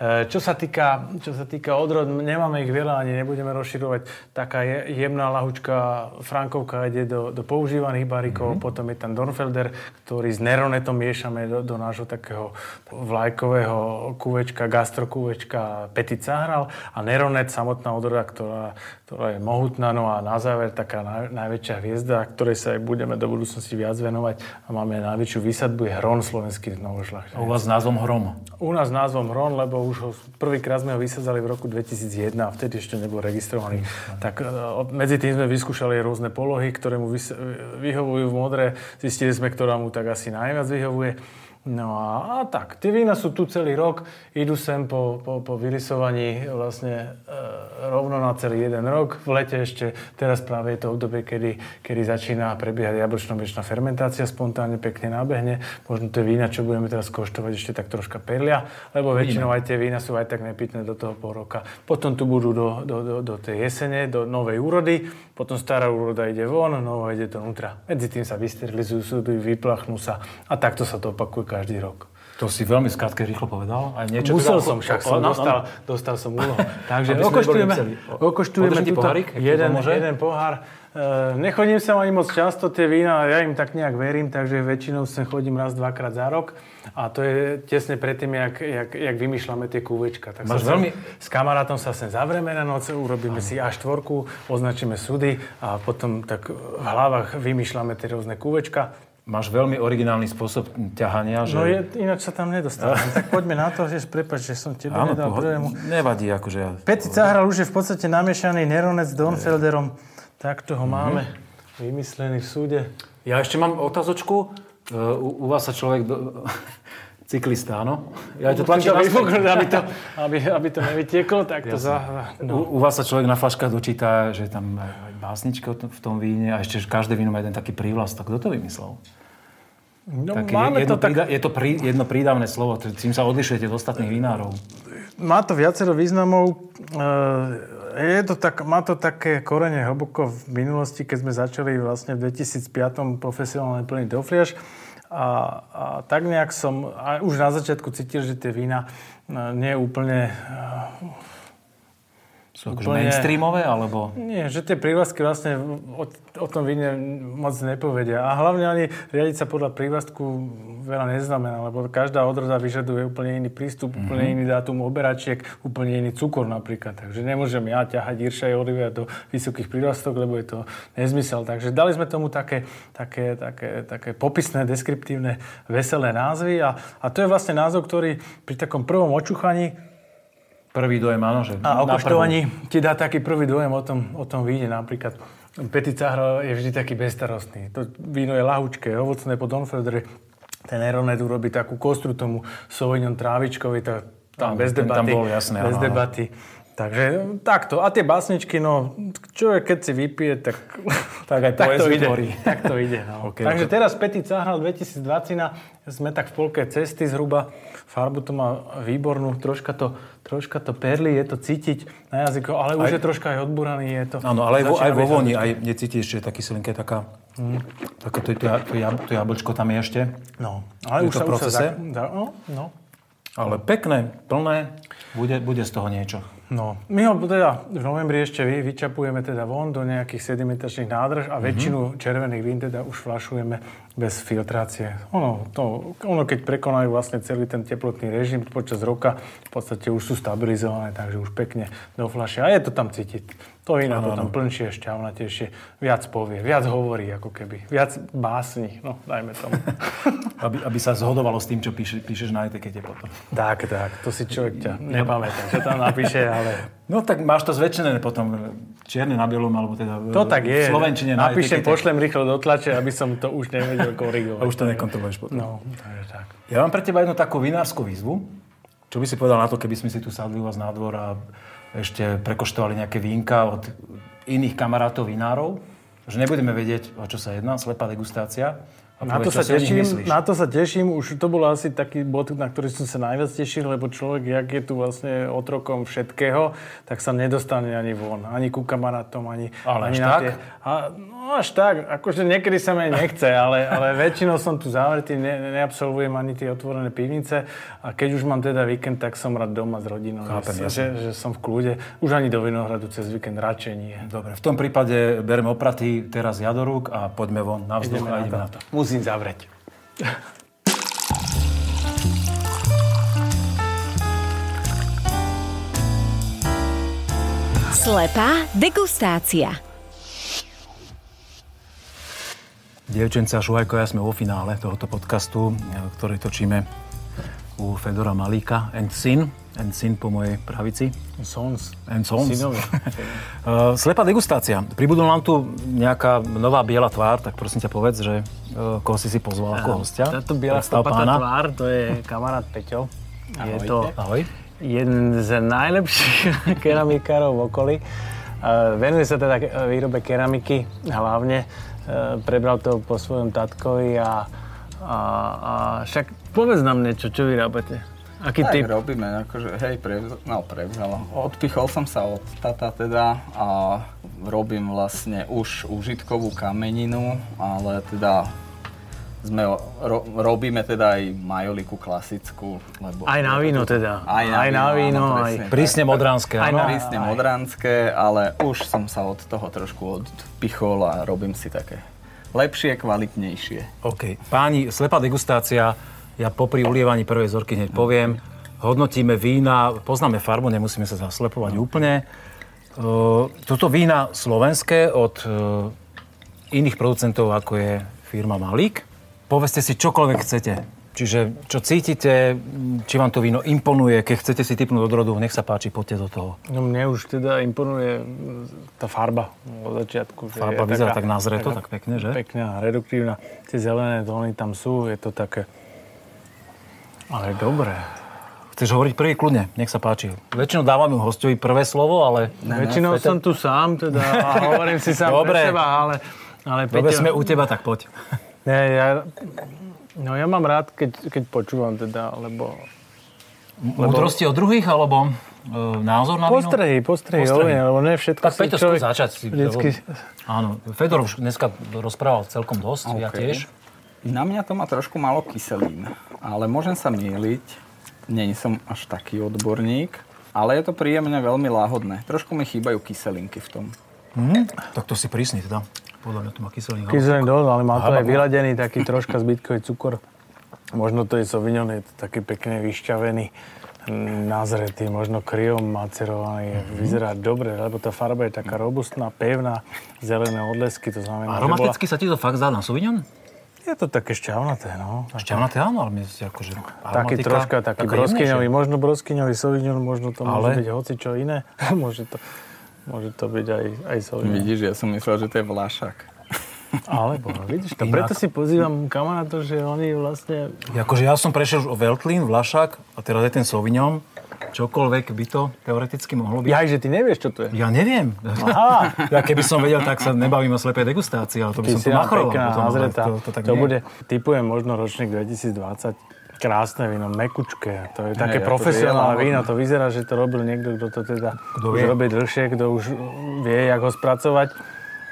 E, Čo sa týka, čo sa týka odrod, nemáme ich veľa, ani nebudeme rozširovať. Taká je, jemná lahučka Frankovka ide do, do používaných barikov, mm-hmm. potom je tam Dornfelder, ktorý s Neronetom miešame do, do nášho takého vlajkového kúvečka, gastrokúvečka Petit Sahral a Neronet, samotná odroda, ktorá, ktorá je mohutná, no a na záver taká naj, najväčšia hviezda, ktorej sa aj budeme do budúcnosti viac venovať a máme najväčšiu výsadbu, je Hron slovenský novošľachtenec. U vás s názvom Hrom. U nás názvom Hron, lebo už ho prvýkrát sme ho vysadzali v roku 2001 a vtedy ešte nebol registrovaný. Tak e, medzi tým sme vyskúšali rôzne polohy, ktoré mu vys- vyhovujú v modre. Zistili sme, ktorá mu tak asi najviac vyhovuje. No a, a tak, tie vína sú tu celý rok, idú sem po, po, po vyrysovaní vlastne e, rovno na celý jeden rok. V lete ešte, teraz práve je to obdobie, kedy, kedy začína prebiehať jablčno-mliečná fermentácia, spontánne pekne nábehne. Možno tie vína, čo budeme teraz koštovať, ešte tak troška perlia, lebo väčšinou aj tie vína sú aj tak nepitné do toho pol roka. Potom tu budú do, do, do, do tej jesene, do novej úrody, potom stará úroda ide von, nová ide donútra. Medzi tým sa vysterilizujú vyplachnú sa a takto sa to opakuje každý rok. To si veľmi skrátke rýchlo povedal. Aj niečo Musel teda- som, však som dostal, dostal som úlohu. Takže okoštujeme, okoštujeme túto pohárik, jeden, jeden pohár. E, nechodím sem ani moc často, tie vína, ja im tak nejak verím, takže väčšinou sem chodím raz, dvakrát za rok. A to je tesne predtým, jak, jak, jak vymýšľame tie kúvečka. Tak Máš sa veľmi- S kamarátom sa sem zavrieme na noc, urobíme si A4, označíme sudy a potom tak v hlavách vymýšľame tie rôzne kúvečka. Máš veľmi originálny spôsob ťahania. Že... No je, ináč sa tam nedostávam. tak poďme na to, že prepáč, že som tebe Áno, nedal prvému. nevadí, akože ja... Petit Sahral už je v podstate namiešaný Neronec s Dornfelderom. Takto ho máme vymyslený v súde. Ja ešte mám otázočku. E, U, u vás sa človek... Do... Cyklista, áno? Ja to tlačím aby, naspäť. aby, to, aby, aby to nevytieklo, tak to za... No. U, u vás sa človek na flaškách dočíta, že tam aj básnička v tom víne a ešte každé víno má jeden taký prívlastok. Kto to vymyslel? No, Také máme jedno, to tak, je to prí, jedno prídavné slovo, čím sa odlišujete od ostatných vinárov. má to viacero významov. E, Je to tak, má to také korene hlboko v minulosti, keď sme začali vlastne v 2005 profesionálne plniť do fliaž. A, a tak nejak som a už na začiatku cítil, že tie vína e, nie úplne Sú akože mainstreamové, alebo... Nie, že tie prívlastky vlastne o, o tom víne moc nepovedia. A hlavne ani riadiť sa podľa prívlastku veľa neznamená, lebo každá odroda vyžaduje úplne iný prístup, mm-hmm. úplne iný dátum oberačiek, úplne iný cukor napríklad. Takže nemôžem ja ťahať Irša Olivia do vysokých prívlastok, lebo je to nezmysel. Takže dali sme tomu také, také, také, také popisné, deskriptívne, veselé názvy a, a to je vlastne názov, ktorý pri takom prvom očúchaní Prvý dojem, áno, že a na okoštovaní ti dá taký prvý dojem o tom, o tom víne. Napríklad Petit Sahra je vždy taký bezstarostný. To víno je lahučké, ovocné po Donfeldere. Ten Eronet urobí takú kostru tomu Sauvignon trávičkovi, to, tam Áno, bez ten tam debaty. bol, jasné, bez áno, áno. Takže takto. A tie básničky, no, človek keď si vypije, tak, Tak aj tak to ide. tvorí. Tak to ide. No. Ok, Takže ok. teraz Petit Sahral 2020, sme tak v polke cesty zhruba. Farbu to má výbornú, troška to, troška to perli, je to cítiť na jazyku, ale už Aj- je troška aj odburaný. Je to, Áno, ale aj vo, aj vo voni, aj necítiš, že je taký silinké, taká... Také to, to, to, to jablčko tam je ešte. No, ale už to sa, v už sa procese? za, za, no, no. Ale pekné, plné, bude, bude z toho niečo. No, my ho teda v novembri ešte vy, vyčapujeme teda von do nejakých sedimentačných nádrž a väčšinu červených vín teda už flašujeme bez filtrácie. Ono, to, ono, keď prekonajú vlastne celý ten teplotný režim počas roka, v podstate už sú stabilizované, takže už pekne do fľaše. A je to tam cítiť. To víno potom plnšie, šťavnatejšie, viac povie, viac hovorí ako keby, viac básni, no dajme tomu. Aby, aby sa zhodovalo s tým, čo píše, píšeš na etikete potom. tak, tak, to si človek ťa nepamätá, čo tam napíše, ale No tak máš to zväčšené potom čierne na bielom, alebo teda To tak je. v Slovenčine na Napíšem, pošlem rýchlo do tlače, aby som to už nevedel korigovať. A už to nekontroluješ potom. No, takže tak. Ja mám pre teba jednu takú vinárskú výzvu. Čo by si povedal na to, keby sme si tu sadli u vás na dvor a ešte prekoštovali nejaké vínka od iných kamarátov vinárov, že nebudeme vedieť, o čo sa jedná, slepá degustácia. Na to, sa teším, na to sa teším, už to bol asi taký bod, na ktorý som sa najviac tešil, lebo človek, jak je tu vlastne otrokom všetkého, tak sa nedostane ani von, ani ku kamarátom, ani, Ale ani až na tak? tie... A, no až tak, akože niekedy sa mi nechce, ale, ale väčšinou som tu zavretý, ne, neabsolvujem ani tie otvorené pivnice. A keď už mám teda víkend, tak som rád doma s rodinou, Chápem, že, že, že som v kľude, už ani do Vinohradu cez víkend radšej nie. Dobre, v tom prípade bereme opraty teraz ja do rúk a poďme von na vzduch a ideme na to. Musím zavrieť. Slepá degustácia. Dievčence a Šuhajko, ja sme vo finále tohoto podcastu, e, ktorý točíme u Fedora Malíka and Syn. And Syn po mojej pravici. Sons. And Sons. Synovia. Uh, Slepá degustácia. Pribudol nám tu nejaká nová biela tvár, tak prosím ťa povedz, že uh, koho si si pozval ako hostia. Táto biela stopatá tvár, to je kamarát Peťo. Je Ahojte. to Ahoj. jeden z najlepších keramikárov v okolí. Uh, Venuje sa teda výrobe keramiky hlavne. Uh, Prebral to po svojom tatkovi a, a, a však povedz nám niečo, čo vyrábate. Aký Tak typ? robíme, akože, hej, prevzal, no prevzal. Odpichol som sa od tata teda a robím vlastne už užitkovú kameninu, ale teda sme, ro, robíme teda aj majoliku klasickú, lebo... Aj na víno teda. Aj na, Aj na víno, áno, aj- presne tak. Prísne modránske, Aj áno. na- Prísne modránske, ale už som sa od toho trošku odpichol a robím si také lepšie, kvalitnejšie. OK. Páni, slepá degustácia, ja popri ulievaní prvej zorky hneď poviem. Hodnotíme vína, poznáme farbu, nemusíme sa zaslepovať úplne. Uh, toto vína slovenské od uh, iných producentov, ako je firma Malík. Povedzte si čokoľvek chcete. Čiže čo cítite, či vám to víno imponuje, keď chcete si typnúť od rodu, nech sa páči, poďte do toho. No mne už teda imponuje tá farba od začiatku. Farba vyzerá tak nazreto, tak pekne, že? Pekná, reduktívna. Tie zelené tóny tam sú, je to také... Ale dobré. Chceš hovoriť prvý kľudne, nech sa páči. Väčšinou dávam ju hostovi prvé slovo, ale... Väčšinou som tu sám teda a hovorím si sám Dobre. pre seba, ale, ale Dobre, Peťo... sme u teba, tak poď. Nie, ja, no ja mám rád, keď, keď počúvam teda, lebo... Múdrosti od druhých, alebo e, názor na víno? Postrehy, postrehy, Postrehy. postrehy. lebo ne všetko Tak Peťo, skús začať. Si, vždycky... Áno, Fedor už dneska rozprával celkom dosť, ja OK. tiež. Na mňa to má trošku málo kyselín, ale môžem sa mieliť. Nie som až taký odborník, ale je to príjemne veľmi láhodné. Trošku mi chýbajú kyselinky v tom. Hm? Tak to si prísny teda. Podľa mňa to má kyselý Kyselý dosť, ale má to aj vyladený taký troška zbytkový cukor. Možno to je Sauvignon, je to taký pekne vyšťavený, mm, nazretý, možno kryom macerovaný. Mhm. Vyzerá dobre, lebo tá farba je taká robustná, pevná, zelené odlesky, to znamená, Aromaticky sa ti to fakt zdá na Sauvignon? Je to také šťavnaté, no. Šťavnaté áno, ale my si akože Taký troška, taký broskyňový, možno broskyňový Sauvignon, možno to môže Ale? byť hoci čo iné. môže, to, môže to byť aj, aj Sauvignon. Vidíš, ja som myslel, že to je vlašak. Alebo, vidíš to, Inak. preto si pozývam kamarátov, že oni vlastne Akože ja som prešiel už o Veltlín, Vlašák a teraz je ten Sauvignon. Čokoľvek by to teoreticky mohlo byť. Ja, že ty nevieš, čo to je. Ja neviem. Aha. Ja keby som vedel, tak sa nebavím o slepej degustácii, ale to by som tu machroval. potom, ale nazretá. To, to, tak to nie. bude, typujem možno ročník 2020. Krásne víno, mekučké. To je také ja profesionálne víno. To vyzerá, že to robil niekto, kto to teda Kto už vie. robí dlhšie, kto už vie, jak ho spracovať.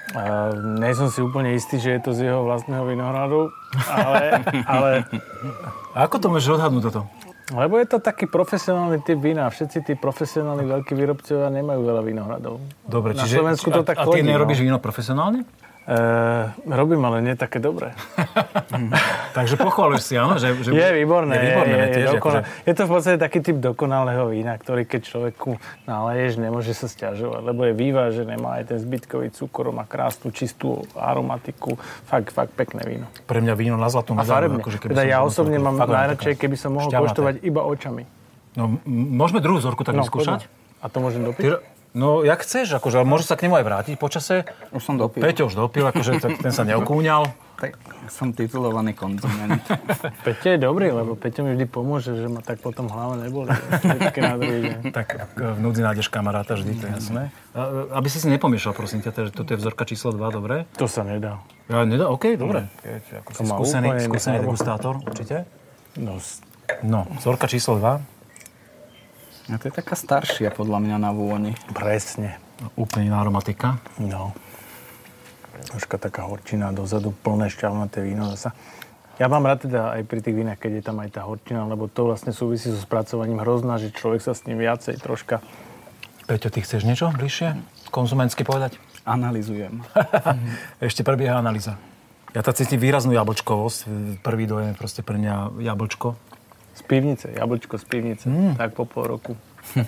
Uh, nie som si úplne istý, že je to z jeho vlastného vinohradu, ale, ale A ako to môžeš odhadnúť toto? Lebo je to taký profesionálny typ vína. Všetci tí profesionálni veľkí výrobcovia nemajú veľa vinohradov. Dobre, Na čiže... Slovensku to a, tak a ty chodí, nerobíš no. víno profesionálne? Uh, robím, ale nie také dobré. Takže pochváluješ si, áno? Že, že Je výborné, Je výborné, je, tiež, je, dokonal, akože- je to v podstate taký typ dokonalého vína, ktorý keď človeku naleješ, nemôže sa stiažovať, lebo je vyvážené, má aj ten zbytkový cukor, má krásnu, čistú aromatiku, fakt, fakt pekné víno. Pre mňa víno na zlatú A farebne. akože Teda ja osobne mám najradšej, keby som mohol šťavnaté. iba očami. No, môžeme druhú vzorku tak No, vyskúšať? A to môžem dopiť? Ty, No, jak chceš, akože, ale môžeš sa k nemu aj vrátiť počase. Už som dopil. Peťo už dopil, akože tak ten sa neokúňal. Tak som titulovaný konzument. Peťo je dobrý, lebo Peťo mi vždy pomôže, že ma tak potom hlava neboli. Také na druhý deň. Tak v núdzi nájdeš kamaráta vždy, to je jasné. A, Aby si si nepomiešal, prosím ťa, že toto je vzorka číslo 2, dobre? To sa nedá. Ja, nedá, OK, dobre. Keď, ako skúsený, skúsený degustátor, určite. No, No, vzorka číslo 2, A to je taká staršia podľa mňa na vôni. presne. úplne iná aromatika. No. Troška taká horčina dozadu, plné šťavnaté víno zasa. Ja mám rád teda aj pri tých vínach, keď je tam aj tá horčina, lebo to vlastne súvisí so spracovaním hrozná, že človek sa s ním viacej troška... Peťo, ty chceš niečo bližšie? Konzumentsky povedať? Analizujem. Ešte prebieha analýza. Ja tam cítim výraznú jablčkovosť. Prvý dojem je proste pre mňa jablčko. Pivnice, jablčko z pivnice, mm. tak po pol roku.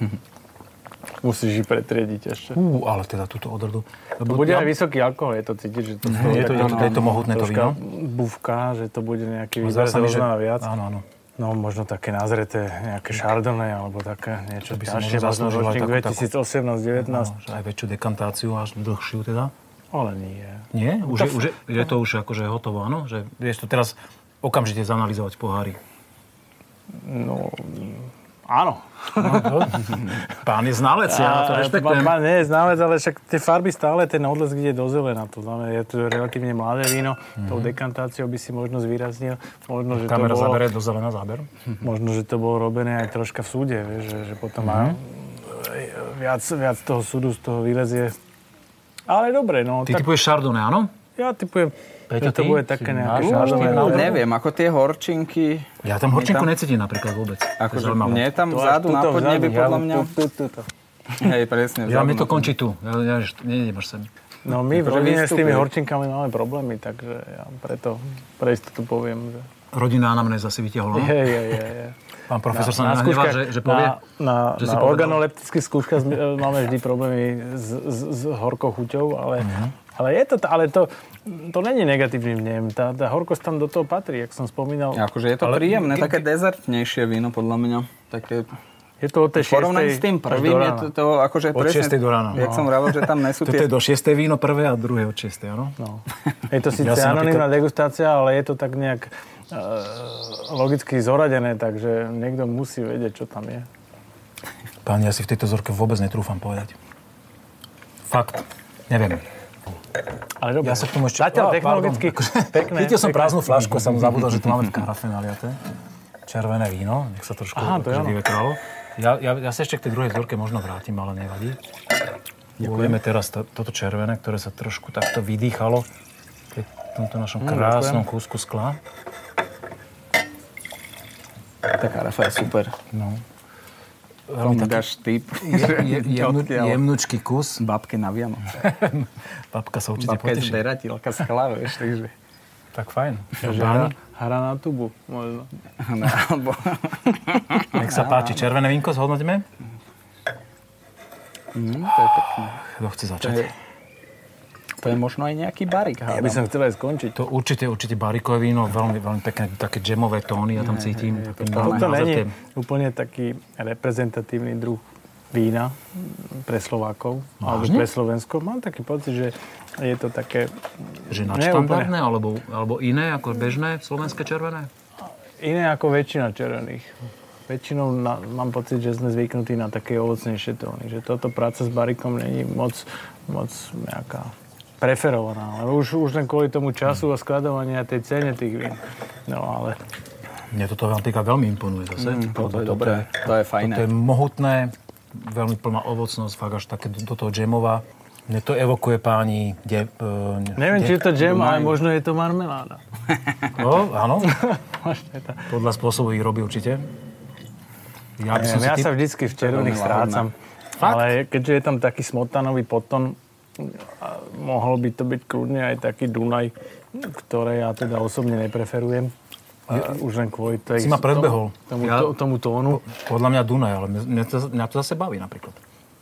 Musíš ich pretriediť ešte. Ú, ale teda túto odrodu. To bude aj vysoký alkohol, je to cítiť, že to toho je to, je to, je to mohutné to víno. bufka, že to bude nejaký sa mi, že... viac. Áno, áno. No možno také nazreté, nejaké Chardonnay alebo také niečo by si ťažšie, možno zaslúžilo aj ročník takú- takú- 2018-19. Áno, že aj väčšiu dekantáciu, až dlhšiu teda. Ale nie. Nie? Už, je, už je, je to už akože hotovo, áno? Že vieš to teraz okamžite zanalizovať pohári. No, áno. Pán je znalec, ja to rešpektujem. Pán nie je znalec, ale však tie farby stále, ten odlesk ide do zelena. To znamená, je to relatívne mladé víno. Tou dekantáciou by si možno zvýraznil. Možno, že Mhm. Kamera to bolo, zabere do zelená záber. možno, že to bolo robené aj troška v súde, vieš, že, že potom má Mhm. viac, viac toho súdu z toho vylezie. Ale dobre, no. Ty tak typuješ Chardonnay, áno? ja typujem, Peťo, to bude také nejaké náhodou? Neviem, ako tie horčinky... Ja tam horčinku tam- necítim napríklad vôbec. To je Akože tam vzadu na podnebi podľa mňa... Hej, presne. Ja, mi to na končí tu. Ja, ja, ja nejdeš sem. No my v rodine s tými horčinkami máme problémy, takže ja preto pre istotu poviem, že... Rodinná anamnéza si vytiahol, no? Je, je, je, je. Pán profesor sa nenahnevá, že, že povie? na, na, že si na organoleptických skúškach e, máme vždy problémy s, s, s horkou chuťou, ale, Mhm. ale je to, ale to, to není negatívny vnem. Tá, tá horkosť tam do toho patrí, jak som spomínal. Akože je to Ale- príjemné, také dezertnejšie víno podľa mňa. Také, Je to od tej v porovnaní 6. s tým prvým je to, to akože Od presne... 6. do rána. Jak No. som vravel, že tam nesú Toto tie... je do 6. víno prvé a druhé od 6. áno? No. Je to síce Ja anonimná napríklad- degustácia, ale je to tak nejak e, logicky zoradené, takže niekto musí vedieť, čo tam je. Páni, ja si v tejto zorke vôbec netrúfam povedať. Fakt. Neviem. Ale dobre. Ja sa k tomu ešte... Zatiaľ technologicky pardon. pekné. Chytil som prázdnu fľašku a som zabudol, že tu máme v karafe naliate. Červené víno, nech sa trošku Aha, to vyvetralo. Ja, ja, ja sa ešte k tej druhej vzorke možno vrátim, ale nevadí. Ujeme teraz to, toto červené, ktoré sa trošku takto vydýchalo pri tomto našom krásnom kúsku skla. Tá karafa je super. No. Veľmi taký- dáš typ. Je, jemnu, Odtiaľ. jemnučký kus. Babke na Vianoc. Babka sa určite Babka je poteší. zberateľka skla, vieš, takže... Tak fajn. Že hra, hra na tubu, možno. No, alebo... Nech sa páči. Červené vínko zhodnotíme? Mm, to je pekné. Kto chce To začať? je, to je možno aj nejaký barik, Ja by som chcel aj skončiť. To určite, určite barikové víno, veľmi, veľmi pekné, také džemové tóny, ja tam cítim. To, malé to není názorky. úplne taký reprezentatívny druh vína pre Slovákov alebo Vážne? pre Slovensko. Mám taký pocit, že je to také Že nadštandardné, alebo, alebo iné, ako bežné slovenské červené? iné ako väčšina červených. Väčšinou na, mám pocit, že sme zvyknutí na také ovocnejšie tóny. Že toto práca s barikom není moc, moc nejaká preferovaná. Ale už, už len kvôli tomu času a skladovaniu a tej cene tých vín. No ale Mne toto Atlantika veľmi imponuje zase. Mm, To je dobré, to je fajné. To je mohutné, veľmi plná ovocnosť, fakt až také do, do toho džemová. Mne to evokuje páni... De, uh, neviem, či je to džem, ale možno je to marmeláda. No, áno, Možno je to- podľa spôsobu ich robí určite. Ja by som Neviem, ja si sa vždycky v červených strácam. Fakt? Ale keďže je tam taký smotanový potom, a mohol by to byť kľudne aj taký Dunaj, ktoré ja teda osobne nepreferujem. A už len kvôli tej, Si ma predbehol. Tomu, Ja- to, tomu tónu. Podľa mňa Dunaj, ale mňa, to, mňa to zase baví napríklad.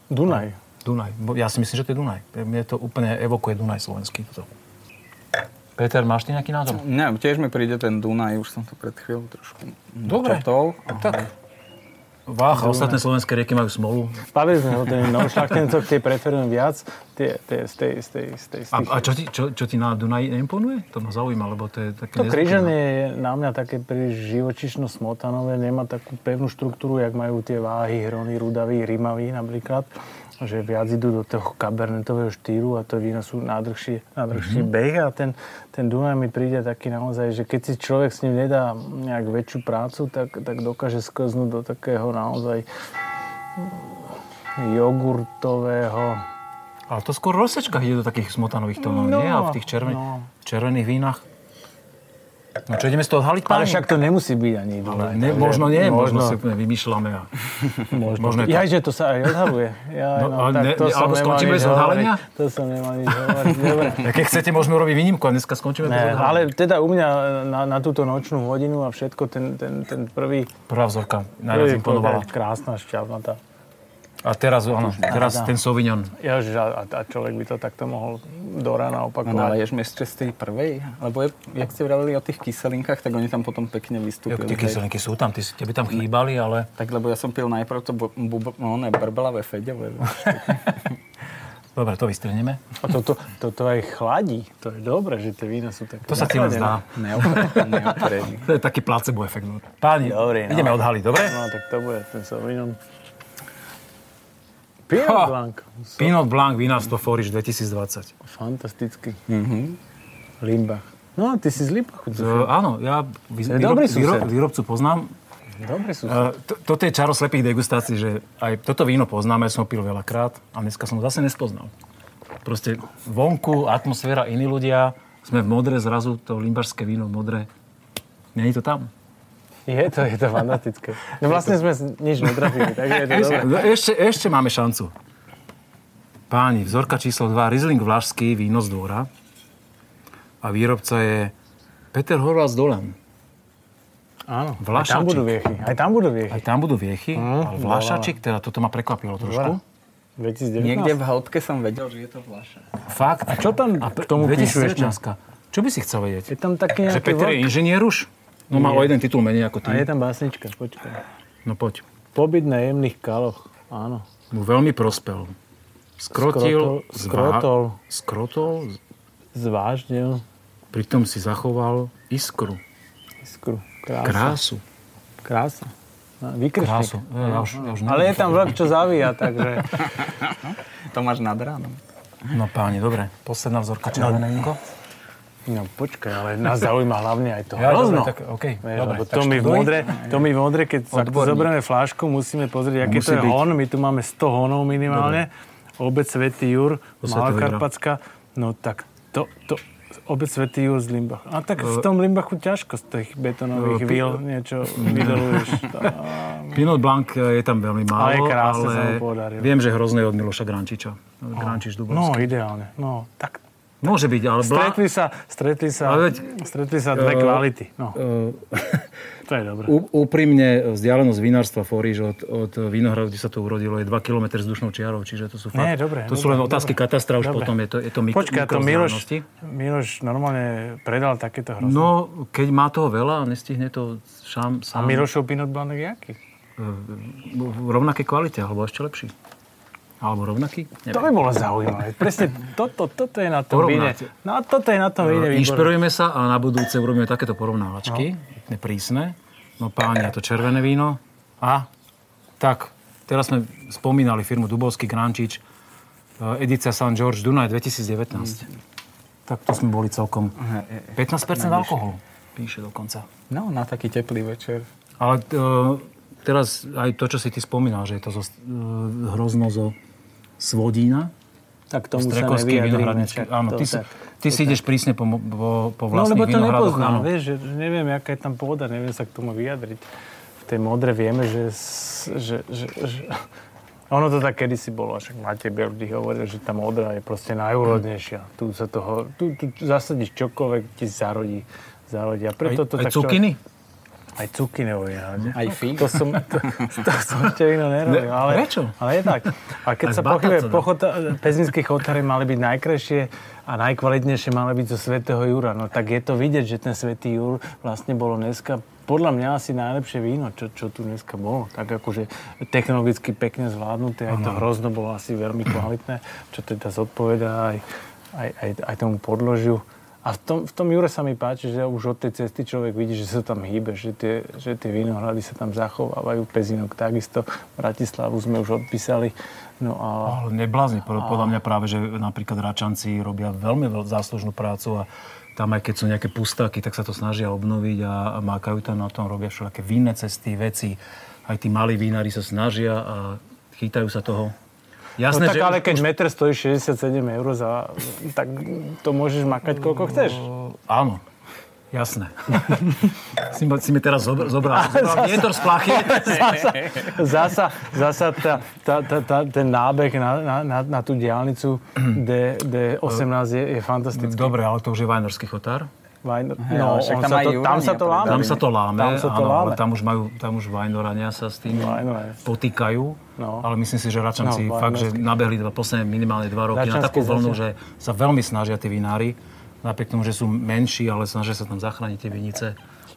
Dunaj. Dunaj. Ja si myslím, že to je Dunaj. Mne to úplne evokuje Dunaj slovenský. Toto. Peter, máš ty nejaký názor? Ne, tiež mi príde ten Dunaj, už som to pred chvíľou trošku Dobre. načrtol. Tak. Vách a ostatné slovenské rieky majú smolu. Bavili sme o ten no, šlachtencov, tie preferujem viac, tie, tie, z tej, z tej, z tej, z A, tých... a čo, ti, čo, čo ti na Dunaji neimponuje? To ma zaujíma, lebo to je také... To krížanie je na mňa také príliš živočišno smotanové, nemá takú pevnú štruktúru, jak majú tie váhy, hrony, rudaví, rímaví napríklad že viac idú do toho kabernetového štýlu a to vína sú nádrhší Mhm. mm-hmm. beh a ten, ten Dunaj mi príde taký naozaj, že keď si človek s ním nedá nejak väčšiu prácu, tak, tak dokáže sklznúť do takého naozaj mm, jogurtového Ale to skôr v rozsečkách ide do takých smotanových tónov, No, nie? A v tých červen- no. červených vínach? No čo, ideme z toho odhaliť, Ale však to nemusí byť ani Dunaj. Ne, možno nie, možno, možno si úplne vymýšľame. A... Možno. Možno to- Ja, že to sa aj odhaluje. Ja, No, ale ne- to ne- alebo skončíme bez odhalenia? To som nemal nič hovoriť. Dobre. Keď chcete, môžeme urobiť výnimku a dneska skončíme bez Ne, odhalenia. ale teda u mňa na, na túto nočnú hodinu a všetko, ten, ten, ten prvý, Prvá vzorka najviac imponovala. krásna, šťavnatá. A teraz, áno, teraz dá. ten Sauvignon. Že a, a človek by to takto mohol do rána No, opakovať. ale ješ ešte z tej prvej? Lebo je, jak ste vravili o tých kyselinkách, tak oni tam potom pekne vystúpili. Tie hej. kyselinky sú tam, ty, tebe tam chýbali, ale... Tak lebo ja som pil najprv to bu, bu, no, ne, brbelavé feďové. Dobre, to vystrihneme. A toto, toto aj chladí. To je dobré, že tie vína sú také To sa ti len zdá. To je taký placebo efekt. Páni, Dobrý, no. ideme odhaliť, dobre? No, tak to bude ten Sauvignon. Pinot Ha. Blanc. Pinot Blanc, Vinárstvo Foriš 2020. Fantastický. Limbach. No, ty si z Limbachu. Uh, áno, ja vý, je dobrý sused. výrobcu poznám. Dobre sú. Uh, to, toto je čaro slepých degustácií, že aj toto víno poznáme, som pil veľakrát a dneska som ho zase nespoznal. Proste vonku, atmosféra, iní ľudia, sme v modre, zrazu to limbašské víno v modre. Není to tam. Je to, je to fantastické. No vlastne sme nič netrafili, takže je to dobré. No, Ešte, ešte máme šancu. Páni, vzorka číslo 2, Riesling Vlašský, víno z dvora. A výrobca je Peter Horváth z Dolan. Áno, aj tam Vlašačik. budú viechy. Aj tam budú Aj viechy. tam budú viechy, ale Vlašačik, teda toto ma prekvapilo trošku. 2019. Niekde v hĺbke som vedel, že je to vlaša. Fakt. A čo tam k tomu píšu ešte? 2019. Čo by si chcel vedieť? Je tam taký Že nejaký Peter je vlk. inžinier už? No má o jeden titul menej ako A je ty. tam básnička, počkaj. No poď. Pobyt na jemných kaloch. Áno. Mu veľmi prospel. Skrotil, Skrotol- zvá- skrotol, Zvážnil pritom si zachoval iskru, iskru. Krása. krásu. Krása. Krásu. Ja, už, ja už Ale je tam vlk, čo zavíja, takže... To máš nad ránom. No páni, dobre. Posledná vzorka červené vínko. No počkaj, ale nás zaujíma hlavne aj to Ja, hrozno. dobre, tak, OK, Vieš, dobre, to my v modre, to my v modre, keď sa Odborník. zoberieme flášku, musíme pozrieť, aký Musí to je byť. hon. My tu máme 100 honov minimálne. Obec Svetý Jur. Malá No tak to, to, Obec Svetý Jur z Limbachu. A tak v tom Limbachu ťažko z tých betonových pi- víl niečo vydoluješ. Pinot Blanc je tam veľmi málo, Ale je krásne, ale sa mu viem, že hrozné je od Miloša Grančiča. Grančič No, Dubovský. ideálne. No, tak Môže byť, ale Blanc... stretli sa, stretli sa, Ale veď- stretli sa dve Eh, kvality. No, Uh, to je dobré. Úprimne, vzdialenosť vinárstva Foriž od, od Vinohradu, kde sa to urodilo, je 2 km vzdušnou čiarou, čiže to sú fakt... Nie, dobre, to sú dobre, len otázky dobre. katastra, už Dobre. potom je to, je to mik- Počkaj, to Miloš. Miloš normálne predal takéto hrozné. No, keď má toho veľa a nestihne to sám, a Milošov Pinot Blanc je aký? v rovnakej kvalite, alebo ešte lepší. Alebo rovnaký? To by bolo zaujímavé. Presne toto, toto je na tom víne. Porovnáte. No toto je na tom víne výborné. Inšpirujeme sa a na budúce urobíme takéto porovnávačky. No. Prísne. No páni, a to červené víno. A tak, teraz sme spomínali firmu Dubovský Grančič, eh, edícia St. George Dunaj 2019. Tak to sme boli celkom 15% alkoholu. Píše dokonca. No, na taký teplý večer. Ale eh, teraz aj to, čo si ty spomínal, že je to zo, eh, hrozno zo Svodína. Tak tomu sa nevyjadríme. Áno, to ty, si, tak. ty si ideš prísne po, po, po No vlastných lebo to nepoznám, áno. vieš, že neviem, aká je tam pôda, neviem sa k tomu vyjadriť. V tej modre vieme, že, že, že, že ono to tak kedysi bolo, však Matej Berdy hovoril, že tá modrá je proste najúrodnejšia. Tu sa toho, tu, tu zasadíš čokoľvek, ti zarodí. zarodí. A Aj, preto to aj tak cukiny? Aj cukinové víno. Aj fík. To som, to, to som ešte víno nerobil. Ne, ale, prečo? Ale je tak. A keď Aj sa pochybuje, pochota, pezinské chotary mali byť najkrajšie a najkvalitnejšie mali byť zo Svetého Jura. No tak je to vidieť, že ten Svetý Jur vlastne bolo dneska podľa mňa asi najlepšie víno, čo, čo tu dneska bolo. Tak akože technologicky pekne zvládnuté, aj to hrozno bolo asi veľmi kvalitné, čo teda zodpovedá aj, aj, aj, aj tomu podložiu. A v tom, v tom Jure sa mi páči, že už od tej cesty človek vidí, že sa tam hýbe, že tie, že tie vinohrady sa tam zachovávajú, Pezinok takisto, Bratislavu sme už odpísali. No a... Ale neblázni, podľa mňa práve, že napríklad Račanci robia veľmi záslužnú prácu a tam aj keď sú nejaké pustáky, tak sa to snažia obnoviť a, a mákajú tam na tom, robia všelijaké vinné cesty, veci. Aj tí malí vínári sa snažia a chytajú sa toho. Jasné, no tak že... ale keď metr stojí 67 eur za... tak to môžeš makať koľko chceš. Áno. Jasné. si, ma, si mi teraz zobral, zobral vietor z plachy. Zasa, zasa, zasa tá, tá, tá, tá, ten nábeh na, na, na, na tú diálnicu D, D18 je, je fantastický. Dobre, ale to už je Vajnorský chotár. Vajnor, no, však tam, sa to, tam sa to láme. Tam sa to láme, tam, sa to áno, láme. ale tam už, majú, tam už Vajnorania sa s tým Vajnor, potýkajú. No. Ale myslím si, že Račanci no, fakt, že nabehli dva, posledné minimálne dva roky Račanský na takú vlnu, že sa veľmi snažia tí vinári. Napriek tomu, že sú menší, ale snažia sa tam zachrániť tie vinice.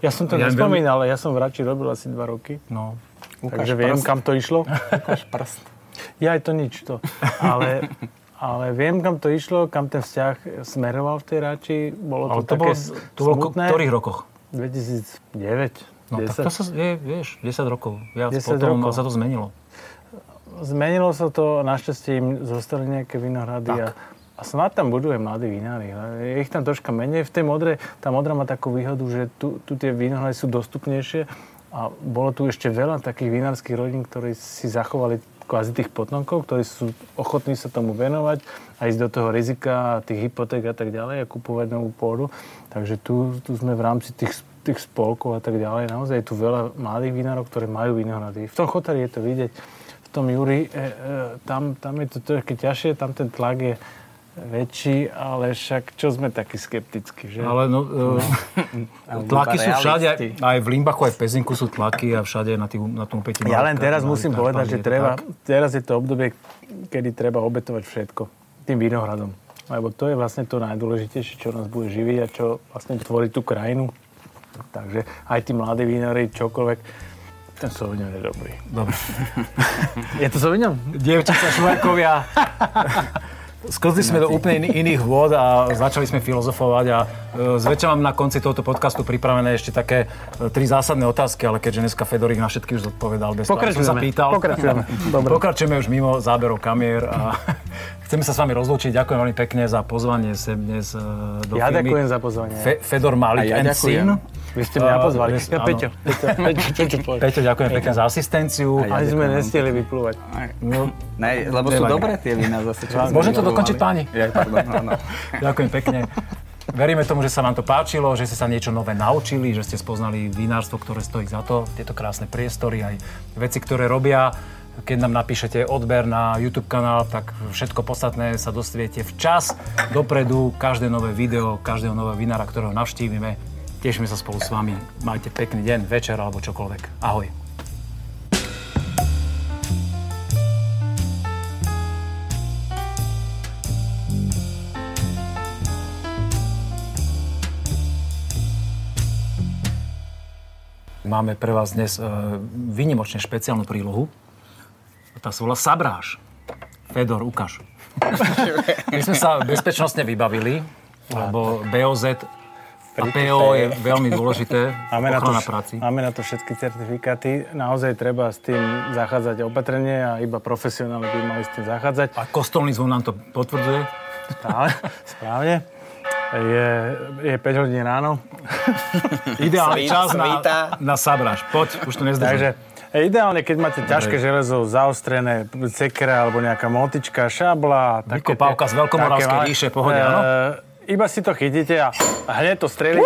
Ja som to ja nespomínal, ale ja som v Rači robil asi dva roky. No. Ukáž Takže prst. viem, kam to išlo. Ukáž prst. Ja aj to nič to. Ale ale viem, kam to išlo, kam ten vzťah smeroval v tej Rači. Bolo to, Ale to také bolo, to bolo v ktorých rokoch? 2009. No 10. tak to sa, je, vieš, 10 rokov. Viac 10 potom rokov. sa to zmenilo. Zmenilo sa to, našťastie im zostali nejaké vinohrady a, a snad tam budú aj mladí vinári. Je ich tam troška menej. V tej modre, tá modra má takú výhodu, že tu, tu tie vinohrady sú dostupnejšie a bolo tu ešte veľa takých vinárskych rodín, ktorí si zachovali kvázi tých potomkov, ktorí sú ochotní sa tomu venovať a ísť do toho rizika, tých hypoték a tak ďalej a kupovať novú pôdu. Takže tu, tu sme v rámci tých, tých spolkov a tak ďalej. Naozaj je tu veľa mladých vinárov, ktorí majú vinohrady. V tom chotári je to vidieť. V tom Juri, e, e, tam, tam je to trošku ťažšie, tam ten tlak je väčší, ale však čo sme takí skeptickí, že? Ale no, uh, tlaky sú všade, aj, aj v Limbachu, aj v Pezinku sú tlaky a všade na, tý, na tom opäť. Ja len teraz musím povedať, že treba, teraz je to obdobie, kedy treba obetovať všetko tým vinohradom. Lebo to je vlastne to najdôležitejšie, čo nás bude živiť a čo vlastne tvorí tú krajinu. Takže aj tí mladí vinári, čokoľvek, ten Sauvignon je dobrý. Dobre. je to Sauvignon? Dievčatá švajkovia. Sklzli sme do úplne iných vôd a začali sme filozofovať a e, zväčša mám na konci tohoto podcastu pripravené ešte také e, tri zásadné otázky, ale keďže dneska Fedor ich na všetky už zodpovedal, bez toho, som sa pýtal. Pokračujeme. Dobre. Pokračujeme už mimo záberov kamier a chceme sa s vami rozlúčiť. Ďakujem veľmi pekne za pozvanie sem dnes e, do Ja firmy. ďakujem za pozvanie. Fe- Fedor Malik ja and Syn. Vy ste mňa pozvali. Uh, ja, Peťo. Peťo, Peťo, Peťo, Peťo, ďakujem pekne za asistenciu. Ani sme nestihli vyplúvať. No, ne, lebo sú dobré tie vína zase. Môžem to dokončiť, páni? Ja, pardon, no, no. ďakujem pekne. Veríme tomu, že sa vám to páčilo, že ste sa niečo nové naučili, že ste spoznali vinárstvo, ktoré stojí za to, tieto krásne priestory, aj veci, ktoré robia. Keď nám napíšete odber na YouTube kanál, tak všetko podstatné sa dozviete včas, dopredu, každé nové video, každého nového vinára, ktorého navštívime, Tešíme sa spolu s vami. Majte pekný deň, večer alebo čokoľvek. Ahoj. Máme pre vás dnes e, výnimočne špeciálnu prílohu. Tá sa volá Sabráš. Fedor, ukáž. My sme sa bezpečnostne vybavili, lebo BOZ a PO je veľmi dôležité, máme na to, práci. Máme na to všetky certifikáty. Naozaj treba s tým zachádzať opatrne a iba profesionáli by mali s tým zachádzať. A kostolný zvon nám to potvrdzuje? Stále, správne. Je, je 5 hodín ráno. Ideálny čas na, na sabráž. Poď, už to nezdržím. Takže Ideálne, keď máte ťažké železo, zaostrené, sekera alebo nejaká motička, šabla. Vykopávka z Veľkomoravskej ríše, pohode, áno? E, iba si to chytíte a hneď to strelí.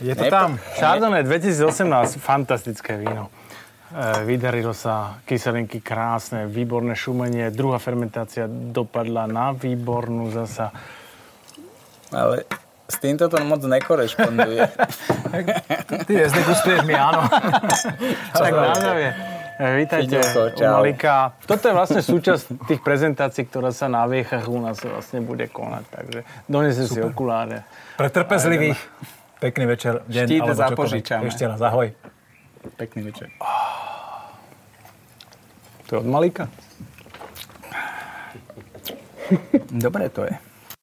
Je to tam. Chardonnay 2018, fantastické víno. E, vydarilo sa, kyselinky krásne, výborné šumenie, druhá fermentácia dopadla na výbornú zasa. Ale s týmto to moc nekorešponduje. Ty nezdegustuješ mi, áno. Tak je. Vítajte, Malika. Toto je vlastne súčasť tých prezentácií, ktorá sa na Viechach u nás vlastne bude konať. Takže donesem si okuláre. Pre trpezlivých pekný večer, deň Štít alebo zapožičame. Ešte raz, ahoj. Pekný večer. To je od Malika. Dobre to je.